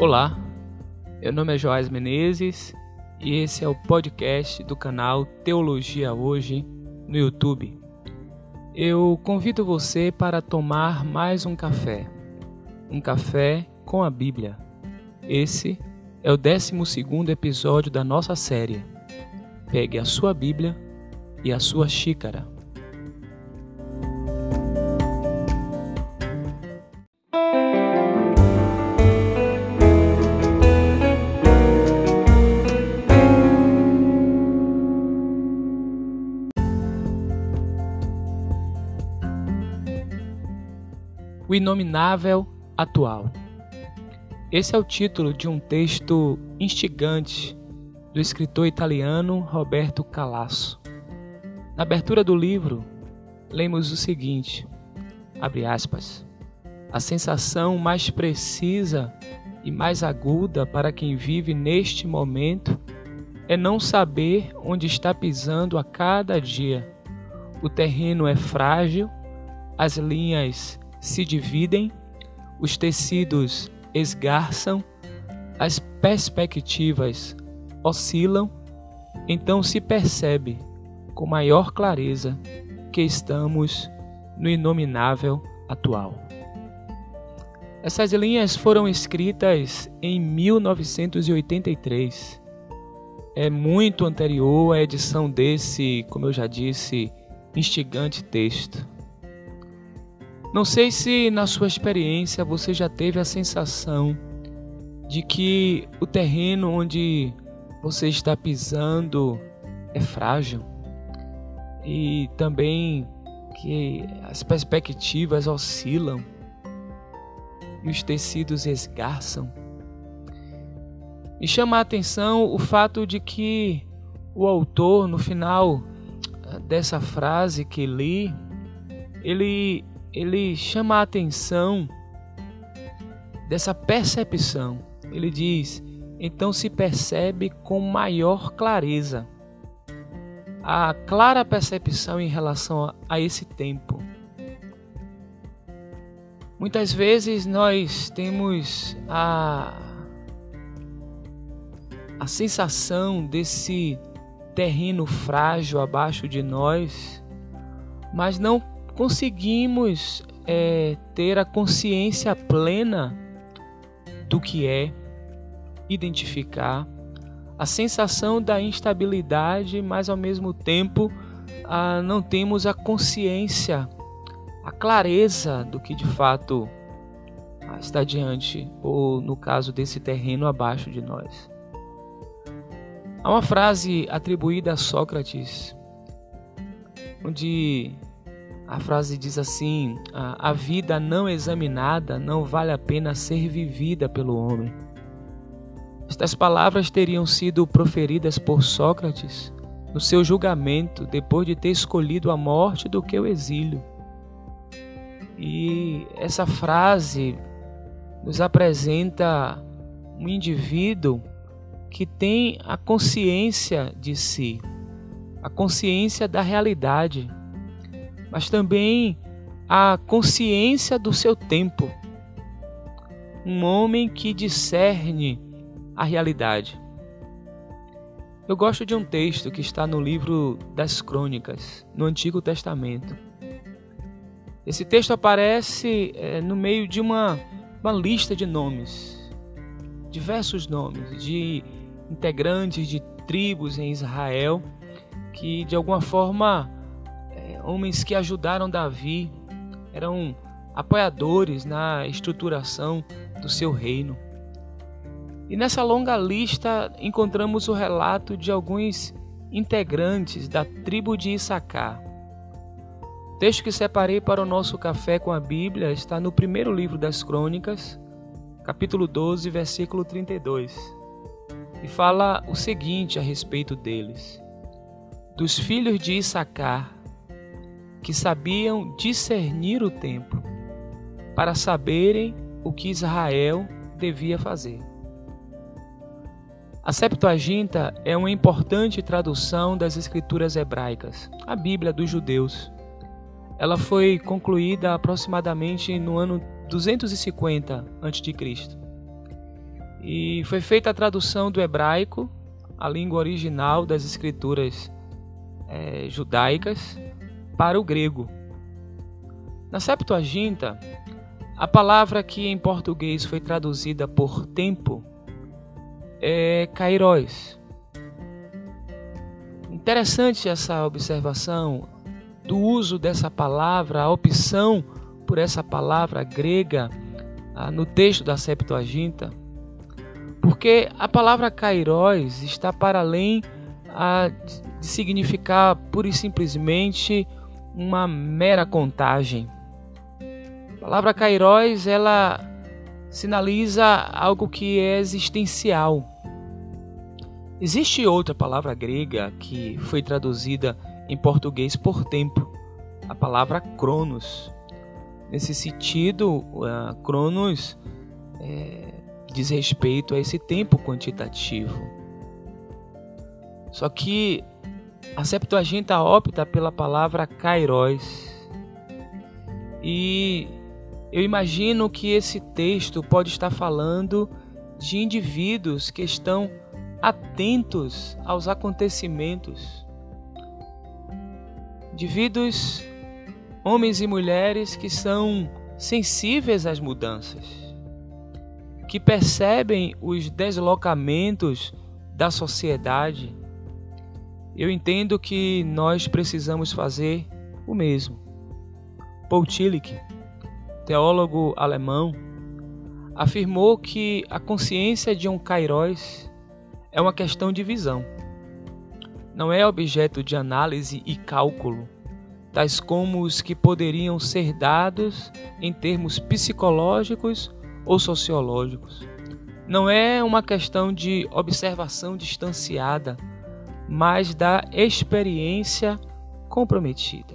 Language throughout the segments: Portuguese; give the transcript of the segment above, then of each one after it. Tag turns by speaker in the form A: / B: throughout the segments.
A: Olá, meu nome é Joás Menezes e esse é o podcast do canal Teologia Hoje no YouTube. Eu convido você para tomar mais um café, um café com a Bíblia. Esse é o 12 episódio da nossa série. Pegue a sua Bíblia e a sua xícara. O Inominável Atual. Esse é o título de um texto instigante do escritor italiano Roberto Calasso. Na abertura do livro, lemos o seguinte: abre aspas. A sensação mais precisa e mais aguda para quem vive neste momento é não saber onde está pisando a cada dia. O terreno é frágil, as linhas se dividem, os tecidos esgarçam, as perspectivas oscilam, então se percebe com maior clareza que estamos no inominável atual. Essas linhas foram escritas em 1983. É muito anterior à edição desse, como eu já disse, instigante texto. Não sei se na sua experiência você já teve a sensação de que o terreno onde você está pisando é frágil e também que as perspectivas oscilam e os tecidos esgarçam. Me chama a atenção o fato de que o autor, no final dessa frase que li, ele ele chama a atenção dessa percepção. Ele diz: então se percebe com maior clareza a clara percepção em relação a esse tempo. Muitas vezes nós temos a, a sensação desse terreno frágil abaixo de nós, mas não conseguimos é, ter a consciência plena do que é, identificar a sensação da instabilidade, mas ao mesmo tempo não temos a consciência, a clareza do que de fato está diante, ou no caso desse terreno abaixo de nós. Há uma frase atribuída a Sócrates, onde a frase diz assim: a vida não examinada não vale a pena ser vivida pelo homem. Estas palavras teriam sido proferidas por Sócrates no seu julgamento depois de ter escolhido a morte do que o exílio. E essa frase nos apresenta um indivíduo que tem a consciência de si, a consciência da realidade mas também a consciência do seu tempo. Um homem que discerne a realidade. Eu gosto de um texto que está no livro das Crônicas, no Antigo Testamento. Esse texto aparece é, no meio de uma, uma lista de nomes, diversos nomes, de integrantes de tribos em Israel que de alguma forma homens que ajudaram Davi, eram apoiadores na estruturação do seu reino. E nessa longa lista encontramos o relato de alguns integrantes da tribo de Issacar. O texto que separei para o nosso café com a Bíblia está no primeiro livro das Crônicas, capítulo 12, versículo 32, e fala o seguinte a respeito deles: Dos filhos de Issacar, que sabiam discernir o tempo, para saberem o que Israel devia fazer. A Septuaginta é uma importante tradução das escrituras hebraicas, a Bíblia dos judeus. Ela foi concluída aproximadamente no ano 250 a.C. E foi feita a tradução do hebraico, a língua original das escrituras é, judaicas, para o grego. Na Septuaginta, a palavra que em português foi traduzida por tempo é kairos. Interessante essa observação do uso dessa palavra, a opção por essa palavra grega ah, no texto da Septuaginta, porque a palavra kairos está para além ah, de significar pura e simplesmente uma mera contagem. A palavra kairos ela sinaliza algo que é existencial. Existe outra palavra grega que foi traduzida em português por tempo, a palavra cronos. Nesse sentido, cronos é, diz respeito a esse tempo quantitativo. Só que a Septuaginta opta pela palavra kairos. E eu imagino que esse texto pode estar falando de indivíduos que estão atentos aos acontecimentos. Indivíduos, homens e mulheres que são sensíveis às mudanças, que percebem os deslocamentos da sociedade. Eu entendo que nós precisamos fazer o mesmo. Paul Tillich, teólogo alemão, afirmou que a consciência de um Kairos é uma questão de visão. Não é objeto de análise e cálculo, tais como os que poderiam ser dados em termos psicológicos ou sociológicos. Não é uma questão de observação distanciada, mas da experiência comprometida.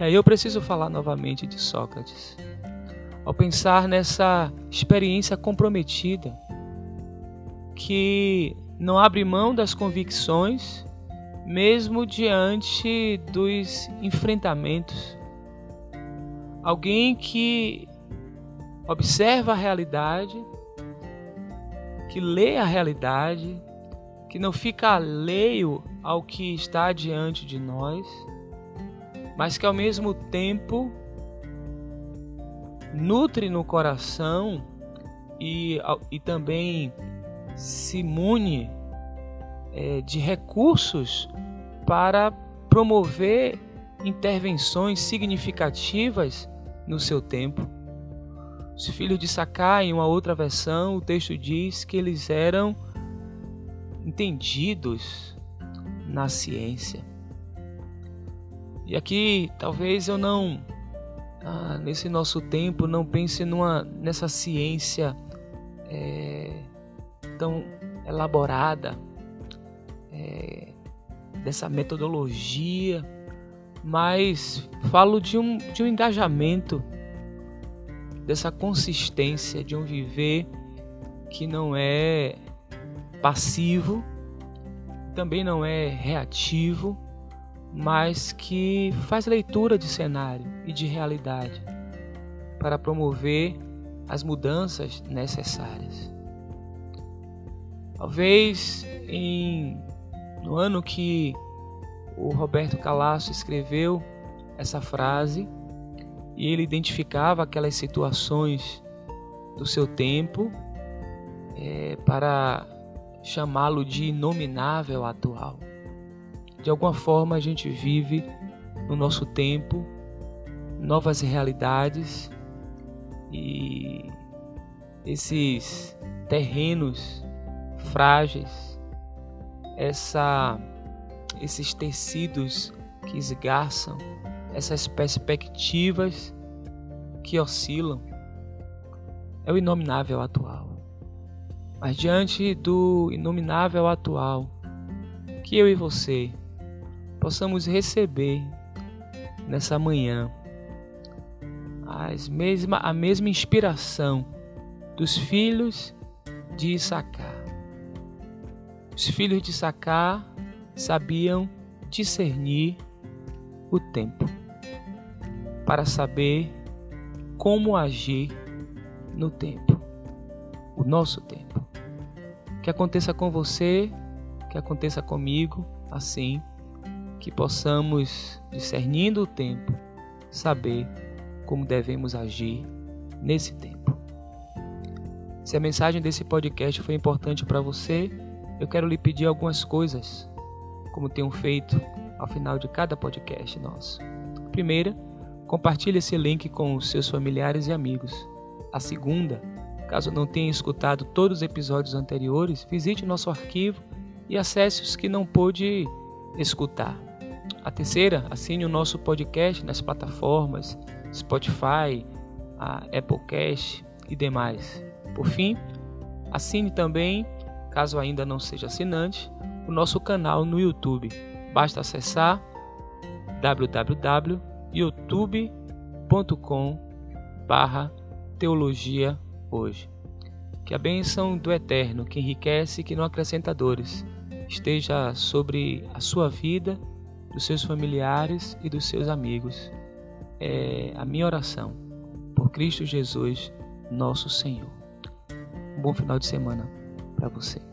A: E aí eu preciso falar novamente de Sócrates. Ao pensar nessa experiência comprometida, que não abre mão das convicções, mesmo diante dos enfrentamentos. Alguém que observa a realidade, que lê a realidade, que não fica alheio ao que está diante de nós, mas que ao mesmo tempo nutre no coração e, e também se mune é, de recursos para promover intervenções significativas no seu tempo. Os filhos de Sakai, em uma outra versão, o texto diz que eles eram entendidos na ciência. E aqui talvez eu não, ah, nesse nosso tempo, não pense numa, nessa ciência é, tão elaborada, é, dessa metodologia, mas falo de um, de um engajamento, dessa consistência, de um viver que não é passivo, também não é reativo, mas que faz leitura de cenário e de realidade para promover as mudanças necessárias. Talvez em, no ano que o Roberto Calasso escreveu essa frase e ele identificava aquelas situações do seu tempo é, para chamá-lo de inominável atual. De alguma forma a gente vive no nosso tempo novas realidades e esses terrenos frágeis, essa, esses tecidos que esgarçam, essas perspectivas que oscilam. É o inominável atual. Mas diante do inominável atual, que eu e você possamos receber nessa manhã as mesma, a mesma inspiração dos filhos de Issacar. Os filhos de Sacar sabiam discernir o tempo para saber como agir no tempo. o nosso tempo. Que aconteça com você, que aconteça comigo, assim, que possamos, discernindo o tempo, saber como devemos agir nesse tempo. Se a mensagem desse podcast foi importante para você, eu quero lhe pedir algumas coisas, como tenho feito ao final de cada podcast nosso. Primeira, compartilhe esse link com os seus familiares e amigos. A segunda, caso não tenha escutado todos os episódios anteriores, visite nosso arquivo e acesse os que não pôde escutar. A terceira, assine o nosso podcast nas plataformas Spotify, a Applecast e demais. Por fim, assine também, caso ainda não seja assinante, o nosso canal no YouTube. Basta acessar www.youtube.com teologia hoje. Que a bênção do Eterno, que enriquece e que não acrescenta dores, esteja sobre a sua vida, dos seus familiares e dos seus amigos. É a minha oração. Por Cristo Jesus, nosso Senhor. Um bom final de semana para você.